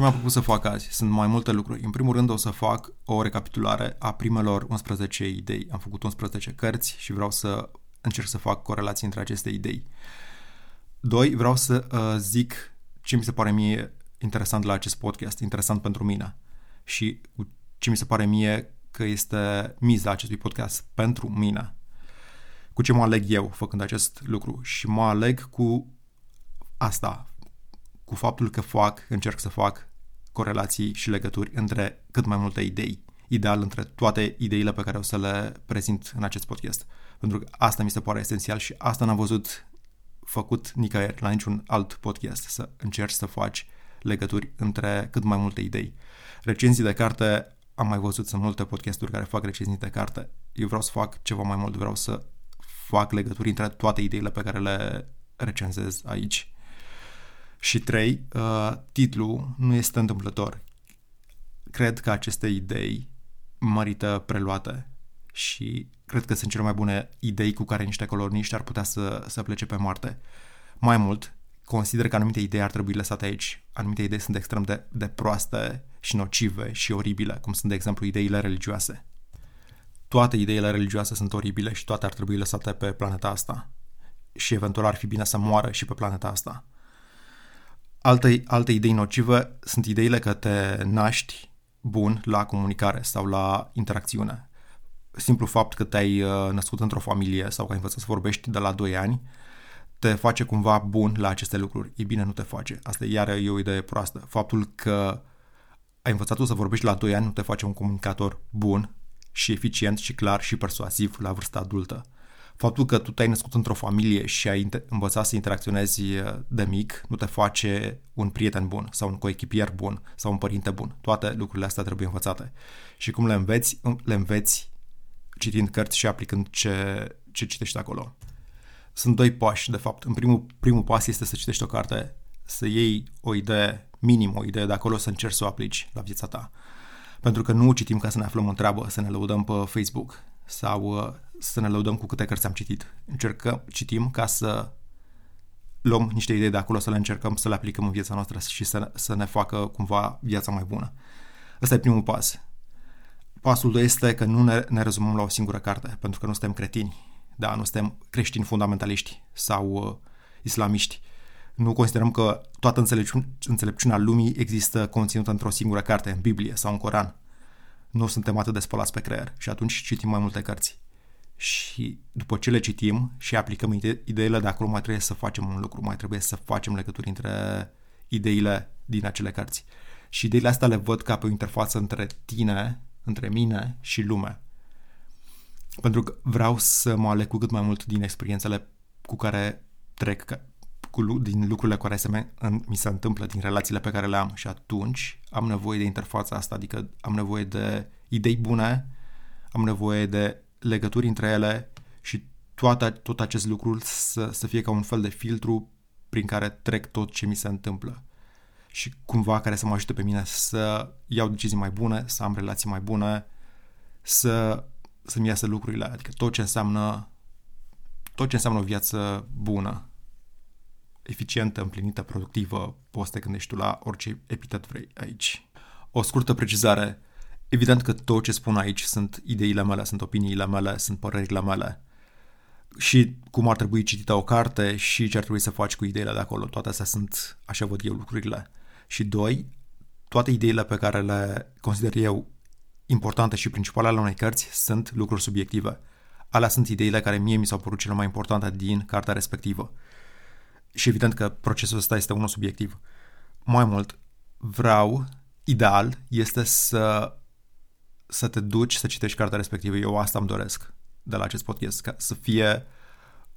Ce mi-am propus să fac azi? Sunt mai multe lucruri. În primul rând o să fac o recapitulare a primelor 11 idei. Am făcut 11 cărți și vreau să încerc să fac corelații între aceste idei. Doi, vreau să uh, zic ce mi se pare mie interesant la acest podcast, interesant pentru mine și ce mi se pare mie că este miza acestui podcast pentru mine. Cu ce mă aleg eu făcând acest lucru și mă aleg cu asta, cu faptul că fac, încerc să fac corelații și legături între cât mai multe idei. Ideal între toate ideile pe care o să le prezint în acest podcast. Pentru că asta mi se pare esențial și asta n-am văzut făcut nicăieri la niciun alt podcast, să încerci să faci legături între cât mai multe idei. Recenzii de carte, am mai văzut, sunt multe podcasturi care fac recenzii de carte. Eu vreau să fac ceva mai mult, vreau să fac legături între toate ideile pe care le recenzez aici. Și trei, uh, titlul nu este întâmplător. Cred că aceste idei merită preluate și cred că sunt cele mai bune idei cu care niște coloniști ar putea să, să plece pe Marte. Mai mult, consider că anumite idei ar trebui lăsate aici. Anumite idei sunt extrem de, de proaste și nocive și oribile, cum sunt, de exemplu, ideile religioase. Toate ideile religioase sunt oribile și toate ar trebui lăsate pe planeta asta. Și eventual ar fi bine să moară și pe planeta asta. Alte, alte idei nocive sunt ideile că te naști bun la comunicare sau la interacțiune. Simplu fapt că te-ai uh, născut într-o familie sau că ai învățat să vorbești de la 2 ani te face cumva bun la aceste lucruri. E bine, nu te face. Asta iar e o idee proastă. Faptul că ai învățat tu să vorbești la 2 ani nu te face un comunicator bun și eficient și clar și persuasiv la vârsta adultă. Faptul că tu te-ai născut într-o familie și ai învățat să interacționezi de mic nu te face un prieten bun sau un coechipier bun sau un părinte bun. Toate lucrurile astea trebuie învățate. Și cum le înveți? Le înveți citind cărți și aplicând ce, ce citești acolo. Sunt doi pași, de fapt. În primul, primul pas este să citești o carte, să iei o idee, minim o idee de acolo, să încerci să o aplici la viața ta. Pentru că nu citim ca să ne aflăm în treabă, să ne lăudăm pe Facebook sau uh, să ne lăudăm cu câte cărți am citit. Încercăm, citim ca să luăm niște idei de acolo, să le încercăm să le aplicăm în viața noastră și să, să ne facă cumva viața mai bună. Ăsta e primul pas. Pasul 2 este că nu ne, ne rezumăm la o singură carte, pentru că nu suntem cretini da, nu suntem creștini fundamentaliști sau uh, islamiști. Nu considerăm că toată înțelepciune, înțelepciunea lumii există conținută într-o singură carte, în Biblie sau în Coran. Nu suntem atât de spălați pe creier și atunci citim mai multe cărți. Și după ce le citim și aplicăm ide- ideile de acolo, mai trebuie să facem un lucru, mai trebuie să facem legături între ideile din acele cărți. Și ideile astea le văd ca pe o interfață între tine, între mine și lume pentru că vreau să mă aleg cu cât mai mult din experiențele cu care trec, cu, din lucrurile care se me, în, mi se întâmplă, din relațiile pe care le am și atunci am nevoie de interfața asta, adică am nevoie de idei bune, am nevoie de legături între ele și toate, tot acest lucru să, să fie ca un fel de filtru prin care trec tot ce mi se întâmplă și cumva care să mă ajute pe mine să iau decizii mai bune, să am relații mai bune, să să-mi iasă lucrurile, adică tot ce înseamnă tot ce înseamnă o viață bună, eficientă, împlinită, productivă, poți să te gândești tu la orice epitet vrei aici. O scurtă precizare. Evident că tot ce spun aici sunt ideile mele, sunt opiniile mele, sunt părerile mele. Și cum ar trebui citită o carte și ce ar trebui să faci cu ideile de acolo. Toate astea sunt, așa văd eu, lucrurile. Și doi, toate ideile pe care le consider eu importante și principale ale unei cărți sunt lucruri subiective. Alea sunt ideile care mie mi s-au părut cele mai importante din cartea respectivă. Și evident că procesul ăsta este unul subiectiv. Mai mult, vreau, ideal, este să, să te duci să citești cartea respectivă. Eu asta îmi doresc de la acest podcast, ca să fie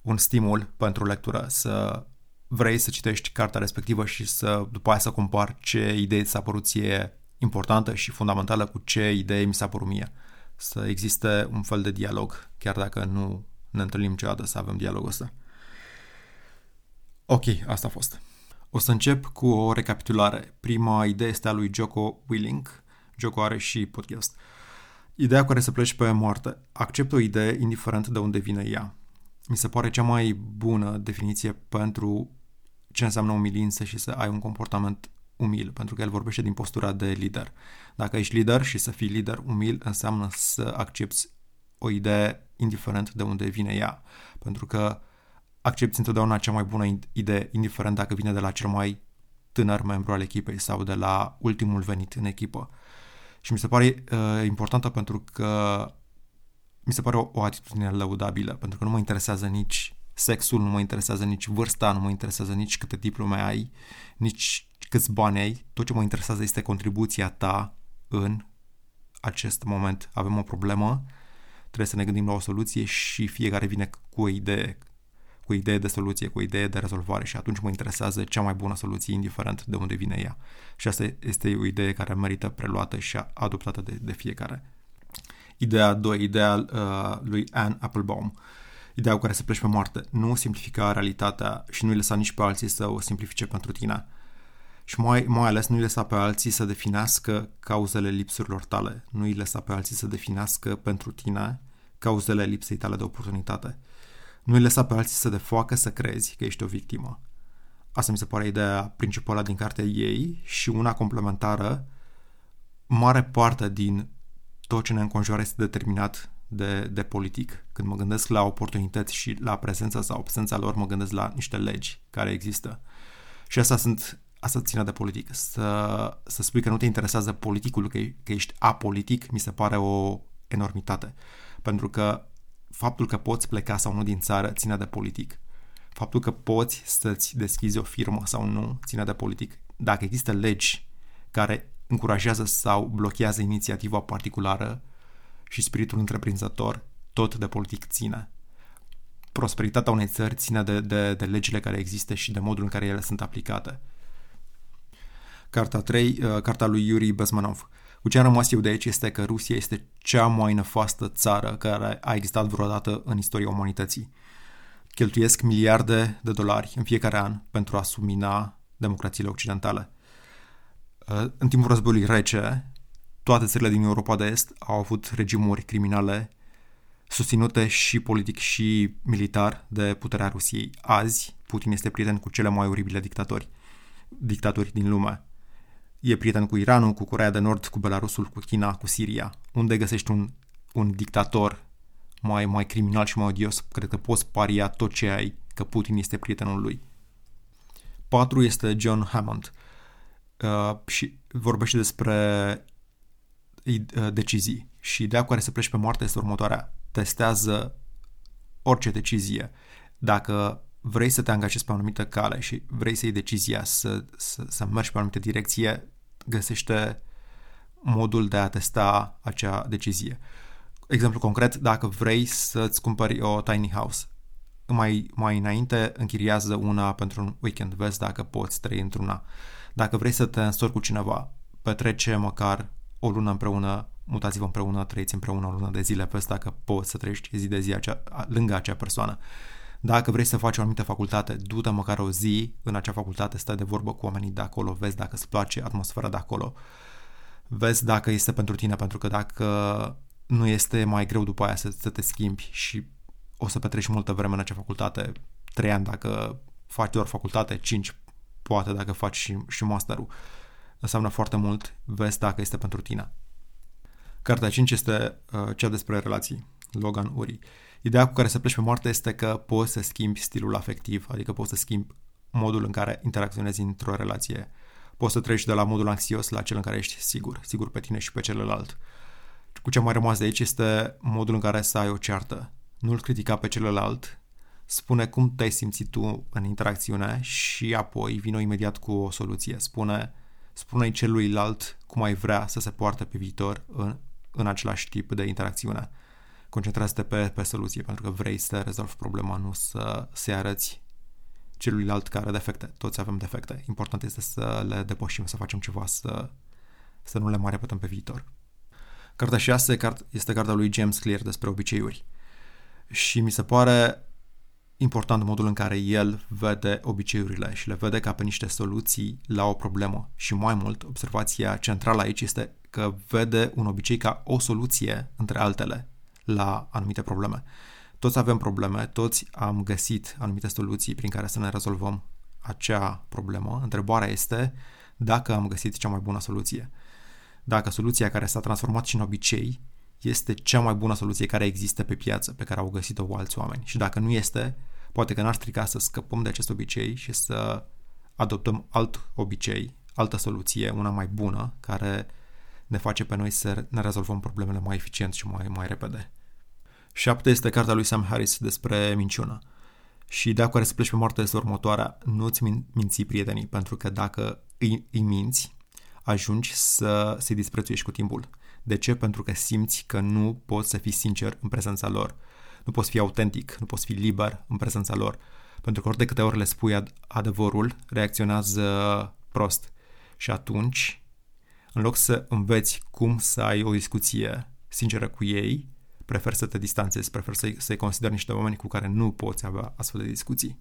un stimul pentru lectură, să vrei să citești cartea respectivă și să după aia să compar ce idei ți-a părut ție importantă și fundamentală cu ce idee mi s-a părut mie. Să existe un fel de dialog, chiar dacă nu ne întâlnim niciodată să avem dialogul ăsta. Ok, asta a fost. O să încep cu o recapitulare. Prima idee este a lui Joko Willing. Joko are și podcast. Ideea cu care să pleci pe moarte. Accept o idee indiferent de unde vine ea. Mi se pare cea mai bună definiție pentru ce înseamnă umilință și să ai un comportament umil, pentru că el vorbește din postura de lider. Dacă ești lider și să fii lider umil, înseamnă să accepti o idee indiferent de unde vine ea. Pentru că accepti întotdeauna cea mai bună idee, indiferent dacă vine de la cel mai tânăr membru al echipei sau de la ultimul venit în echipă. Și mi se pare uh, importantă pentru că mi se pare o, o atitudine lăudabilă, pentru că nu mă interesează nici sexul, nu mă interesează nici vârsta, nu mă interesează nici câte diplome ai, nici câți bani ai. Tot ce mă interesează este contribuția ta în acest moment. Avem o problemă, trebuie să ne gândim la o soluție și fiecare vine cu o idee, cu o idee de soluție, cu o idee de rezolvare și atunci mă interesează cea mai bună soluție, indiferent de unde vine ea. Și asta este o idee care merită preluată și adoptată de, de fiecare. Ideea 2, ideea uh, lui Anne Applebaum. Ideea cu care să pleci pe moarte. Nu simplifica realitatea și nu-i lăsa nici pe alții să o simplifice pentru tine. Și mai, mai ales nu-i lăsa pe alții să definească cauzele lipsurilor tale. Nu-i lăsa pe alții să definească pentru tine cauzele lipsei tale de oportunitate. Nu-i lăsa pe alții să te facă să crezi că ești o victimă. Asta mi se pare ideea principală din cartea ei și una complementară. Mare parte din tot ce ne înconjoară este determinat de, de politic. Când mă gândesc la oportunități și la prezența sau absența lor, mă gândesc la niște legi care există. Și asta sunt asta ține de politic. Să, să spui că nu te interesează politicul, că, că ești apolitic, mi se pare o enormitate. Pentru că faptul că poți pleca sau nu din țară ține de politic. Faptul că poți să-ți deschizi o firmă sau nu ține de politic. Dacă există legi care încurajează sau blochează inițiativa particulară și spiritul întreprinzător, tot de politic ține. Prosperitatea unei țări ține de, de, de legile care există și de modul în care ele sunt aplicate. Carta 3, uh, carta lui Yuri Bezmanov. Cu ce am rămas eu de aici este că Rusia este cea mai nefastă țară care a existat vreodată în istoria umanității. Cheltuiesc miliarde de dolari în fiecare an pentru a submina democrațiile occidentale. Uh, în timpul războiului rece, toate țările din Europa de Est au avut regimuri criminale susținute și politic și militar de puterea Rusiei. Azi, Putin este prieten cu cele mai oribile dictatori, dictatori din lume. E prieten cu Iranul, cu Corea de Nord, cu Belarusul, cu China, cu Siria. Unde găsești un, un dictator mai, mai criminal și mai odios, cred că poți paria tot ce ai, că Putin este prietenul lui. 4 este John Hammond uh, și vorbește despre uh, decizii și ideea cu care să pleci pe moarte este următoarea. Testează orice decizie. Dacă vrei să te angajezi pe o anumită cale și vrei să iei decizia să, să, să mergi pe o anumită direcție, găsește modul de a testa acea decizie. Exemplu concret, dacă vrei să-ți cumpări o tiny house, mai, mai înainte închiriază una pentru un weekend, vezi dacă poți trăi într-una. Dacă vrei să te însori cu cineva, petrece măcar o lună împreună, mutați-vă împreună, trăiți împreună o lună de zile, vezi dacă poți să trăiești zi de zi acea, lângă acea persoană. Dacă vrei să faci o anumită facultate, du-te măcar o zi în acea facultate, stai de vorbă cu oamenii de acolo, vezi dacă îți place atmosfera de acolo, vezi dacă este pentru tine, pentru că dacă nu este mai greu după aia să, să te schimbi și o să petreci multă vreme în acea facultate, trei ani dacă faci doar facultate, cinci poate dacă faci și, și masterul. Înseamnă foarte mult, vezi dacă este pentru tine. Cartea 5 este uh, cea despre relații, Logan Uri. Ideea cu care să pleci pe moarte este că poți să schimbi stilul afectiv, adică poți să schimbi modul în care interacționezi într-o relație. Poți să treci de la modul anxios la cel în care ești sigur, sigur pe tine și pe celălalt. Cu ce mai rămas de aici este modul în care să ai o ceartă. Nu-l critica pe celălalt, spune cum te-ai simțit tu în interacțiune și apoi vină imediat cu o soluție. Spune, spune celuilalt cum ai vrea să se poarte pe viitor în, în același tip de interacțiune concentrează-te pe, pe soluție, pentru că vrei să rezolvi problema, nu să se arăți celuilalt care are defecte. Toți avem defecte. Important este să le depășim, să facem ceva, să, să nu le mai repetăm pe viitor. Cartea 6 este cartea lui James Clear despre obiceiuri. Și mi se pare important modul în care el vede obiceiurile și le vede ca pe niște soluții la o problemă. Și mai mult, observația centrală aici este că vede un obicei ca o soluție între altele la anumite probleme. Toți avem probleme, toți am găsit anumite soluții prin care să ne rezolvăm acea problemă. Întrebarea este dacă am găsit cea mai bună soluție. Dacă soluția care s-a transformat și în obicei este cea mai bună soluție care există pe piață, pe care au găsit-o alți oameni. Și dacă nu este, poate că n-ar strica să scăpăm de acest obicei și să adoptăm alt obicei, altă soluție, una mai bună, care ne face pe noi să ne rezolvăm problemele mai eficient și mai, mai repede. 7 este cartea lui Sam Harris despre minciună. Și ideea cu care să pleci pe moarte este următoarea. Nu-ți min- minți prietenii, pentru că dacă îi, îi minți, ajungi să se disprețuiești cu timpul. De ce? Pentru că simți că nu poți să fii sincer în prezența lor. Nu poți fi autentic, nu poți fi liber în prezența lor. Pentru că ori de câte ori le spui ad- adevărul, reacționează prost. Și atunci, în loc să înveți cum să ai o discuție sinceră cu ei, prefer să te distanțezi, prefer să-i, să-i consideri niște oameni cu care nu poți avea astfel de discuții.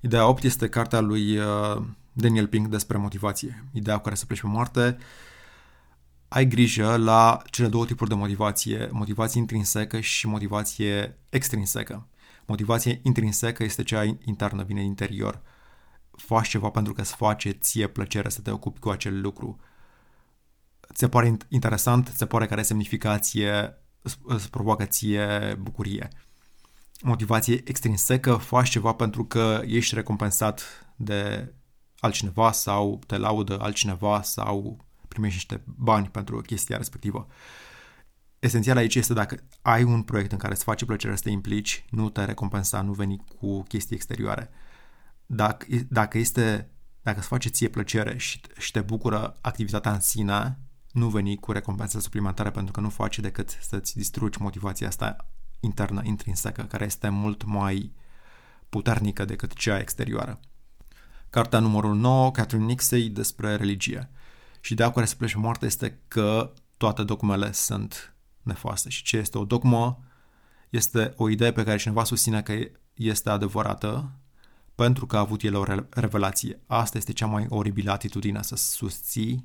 Ideea 8 este cartea lui uh, Daniel Pink despre motivație. Ideea cu care să pleci pe moarte. Ai grijă la cele două tipuri de motivație, motivație intrinsecă și motivație extrinsecă. Motivație intrinsecă este cea internă, vine din interior. Faci ceva pentru că îți face ție plăcere să te ocupi cu acel lucru. Ți pare interesant, ți pare că are semnificație, îți provoacă ție bucurie. Motivație extrinsecă, faci ceva pentru că ești recompensat de altcineva sau te laudă altcineva sau primești niște bani pentru chestia respectivă. Esențial aici este dacă ai un proiect în care îți face plăcere să te implici, nu te recompensa, nu veni cu chestii exterioare. Dacă, dacă este dacă îți face ție plăcere și, și te bucură activitatea în sine, nu veni cu recompense suplimentare pentru că nu faci decât să-ți distrugi motivația asta internă, intrinsecă, care este mult mai puternică decât cea exterioară. Cartea numărul 9, Catherine Nixey, despre religie. Și ideea cu care se plece moarte este că toate dogmele sunt nefaste. Și ce este o dogmă? Este o idee pe care cineva susține că este adevărată pentru că a avut el o revelație. Asta este cea mai oribilă atitudine, să susții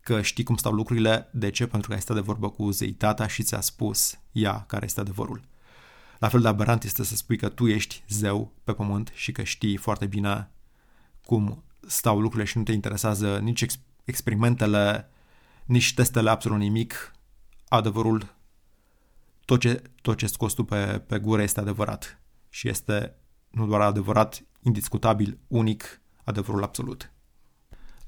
că știi cum stau lucrurile. De ce? Pentru că ai stat de vorbă cu zeitatea și ți-a spus ea care este adevărul. La fel de aberant este să spui că tu ești zeu pe pământ și că știi foarte bine cum stau lucrurile și nu te interesează nici ex- experimentele, nici testele, absolut nimic. Adevărul, tot ce, tot ce scos tu pe, pe gură este adevărat și este nu doar adevărat, indiscutabil, unic, adevărul absolut.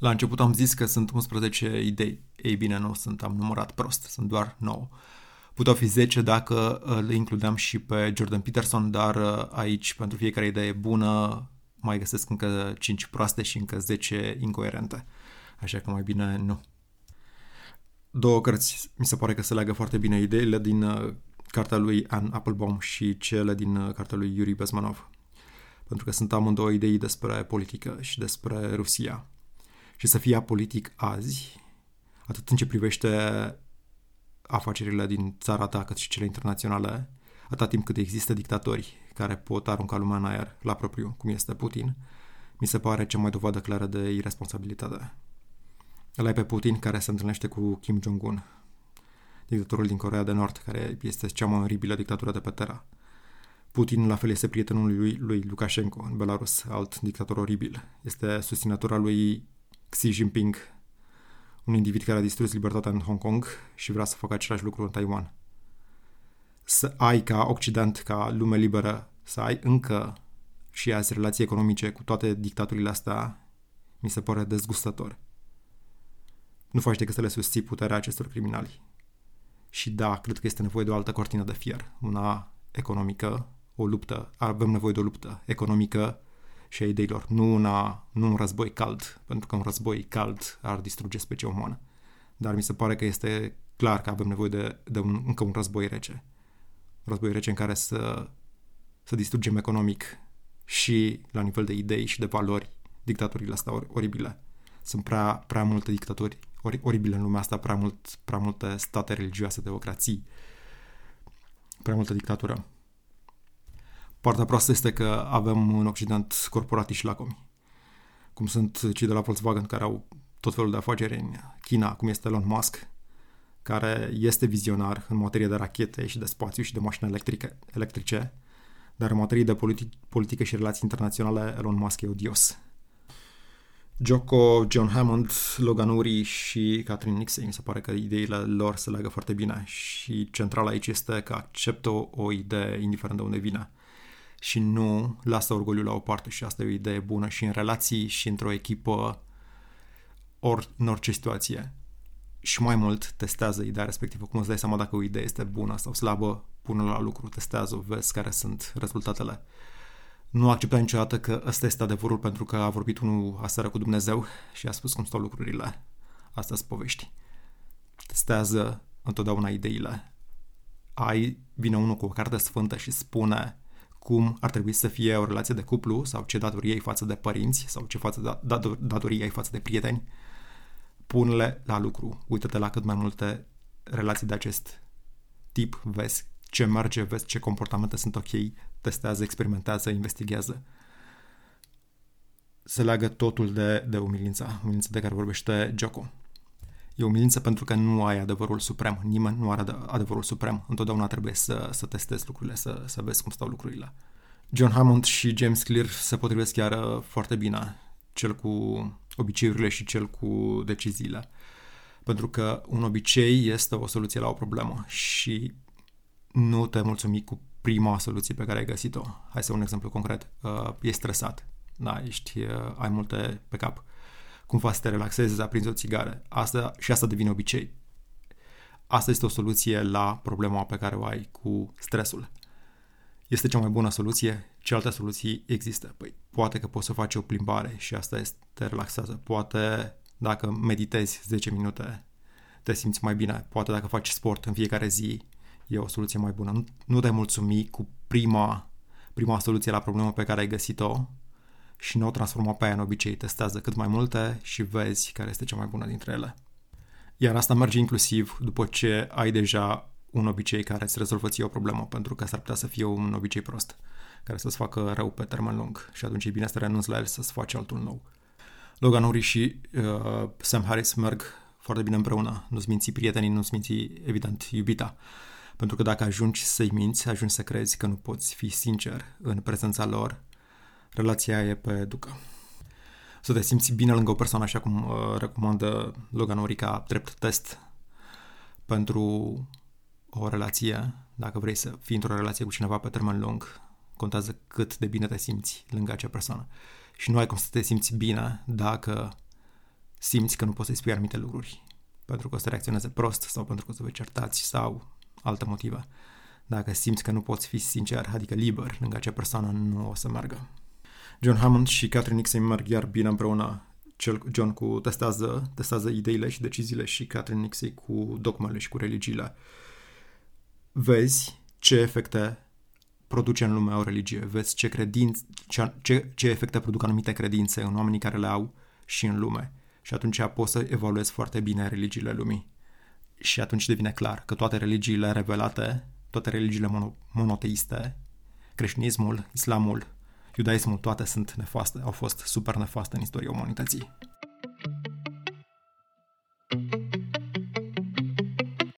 La început am zis că sunt 11 idei. Ei bine, nu sunt, am numărat prost, sunt doar 9. Puteau fi 10 dacă uh, le includeam și pe Jordan Peterson, dar uh, aici, pentru fiecare idee bună, mai găsesc încă 5 proaste și încă 10 incoerente. Așa că mai bine nu. Două cărți mi se pare că se leagă foarte bine ideile din uh, cartea lui Anne Applebaum și cele din cartea lui Yuri Bezmanov. Pentru că sunt amândouă idei despre politică și despre Rusia și să fie apolitic azi, atât în ce privește afacerile din țara ta, cât și cele internaționale, atât timp cât există dictatori care pot arunca lumea în aer la propriu, cum este Putin, mi se pare cea mai dovadă clară de irresponsabilitate. Îl ai pe Putin care se întâlnește cu Kim Jong-un, dictatorul din Corea de Nord, care este cea mai oribilă dictatură de pe Terra. Putin, la fel, este prietenul lui, lui Lukashenko în Belarus, alt dictator oribil. Este susținător al lui Xi Jinping, un individ care a distrus libertatea în Hong Kong și vrea să facă același lucru în Taiwan. Să ai ca Occident, ca lume liberă, să ai încă și azi relații economice cu toate dictaturile astea, mi se pare dezgustător. Nu faci decât să le susții puterea acestor criminali. Și da, cred că este nevoie de o altă cortină de fier, una economică, o luptă, avem nevoie de o luptă economică și a ideilor, nu, una, nu un război cald, pentru că un război cald ar distruge specia umană. Dar mi se pare că este clar că avem nevoie de, de un, încă un război rece. Un război rece în care să, să distrugem economic și la nivel de idei și de valori dictaturile astea or, oribile. Sunt prea, prea multe dictaturi ori, oribile în lumea asta, prea, mult, prea multe state religioase, democrații, prea multă dictatură. Partea proastă este că avem în Occident corporatii și lacomi, cum sunt cei de la Volkswagen care au tot felul de afaceri în China, cum este Elon Musk, care este vizionar în materie de rachete și de spațiu și de mașini electrice, electrice dar în materie de politi- politică și relații internaționale, Elon Musk e odios. Joko, John Hammond, Logan Uri și Catherine Nixon, mi se pare că ideile lor se leagă foarte bine și central aici este că acceptă o, o idee indiferent de unde vine și nu lasă orgoliul la o parte și asta e o idee bună și în relații și într-o echipă ori, în orice situație și mai mult testează ideea respectivă, cum îți dai seama dacă o idee este bună sau slabă, pune la lucru, testează-o, vezi care sunt rezultatele. Nu accepta niciodată că ăsta este adevărul pentru că a vorbit unul aseară cu Dumnezeu și a spus cum stau lucrurile. Asta sunt povești. Testează întotdeauna ideile. Ai, vine unul cu o carte sfântă și spune cum ar trebui să fie o relație de cuplu sau ce datorii ai față de părinți sau ce față da, datorii ai față de prieteni pune-le la lucru. Uită-te la cât mai multe relații de acest tip, vezi ce merge, vezi ce comportamente sunt ok, testează, experimentează, investigează. Se leagă totul de, de umilința, umilința de care vorbește Joko. E umilință pentru că nu ai adevărul suprem. Nimeni nu are adevărul suprem. Întotdeauna trebuie să, să testezi lucrurile, să, să vezi cum stau lucrurile. John Hammond și James Clear se potrivesc chiar foarte bine. Cel cu obiceiurile și cel cu deciziile. Pentru că un obicei este o soluție la o problemă și nu te mulțumi cu prima soluție pe care ai găsit-o. Hai să un exemplu concret. Uh, ești stresat, da, ești, uh, ai multe pe cap. Cum faci să te relaxezi, să aprinzi o țigară. Asta, și asta devine obicei. Asta este o soluție la problema pe care o ai cu stresul. Este cea mai bună soluție? Ce alte soluții există? Păi, poate că poți să faci o plimbare și asta este, te relaxează. Poate dacă meditezi 10 minute, te simți mai bine. Poate dacă faci sport în fiecare zi, e o soluție mai bună. Nu, nu te mulțumi cu prima, prima soluție la problemă pe care ai găsit-o și nu o transforma pe aia în obicei. Testează cât mai multe și vezi care este cea mai bună dintre ele. Iar asta merge inclusiv după ce ai deja un obicei care îți rezolvă ție o problemă, pentru că s-ar putea să fie un obicei prost, care să-ți facă rău pe termen lung și atunci e bine să renunți la el să-ți faci altul nou. Logan Uri și uh, Sam Harris merg foarte bine împreună. Nu-ți minți prietenii, nu-ți minți, evident, iubita. Pentru că dacă ajungi să-i minți, ajungi să crezi că nu poți fi sincer în prezența lor, relația e pe ducă. Să te simți bine lângă o persoană, așa cum uh, recomandă Logan Uri ca drept test pentru o relație, dacă vrei să fii într-o relație cu cineva pe termen lung, contează cât de bine te simți lângă acea persoană. Și nu ai cum să te simți bine dacă simți că nu poți să-i spui anumite lucruri. Pentru că o să reacționeze prost sau pentru că o să vă certați sau alte motive. Dacă simți că nu poți fi sincer, adică liber, lângă acea persoană, nu o să meargă. John Hammond și Catherine Nixon merg iar bine împreună. Cel, John cu testează, testează ideile și deciziile și Catherine Nixon cu dogmele și cu religiile vezi ce efecte produce în lume o religie, vezi ce, credințe, ce, ce, ce efecte produc anumite credințe în oamenii care le au și în lume. Și atunci poți să evaluezi foarte bine religiile lumii. Și atunci devine clar că toate religiile revelate, toate religiile mono, monoteiste, creștinismul, islamul, iudaismul, toate sunt nefaste, au fost super nefaste în istoria umanității.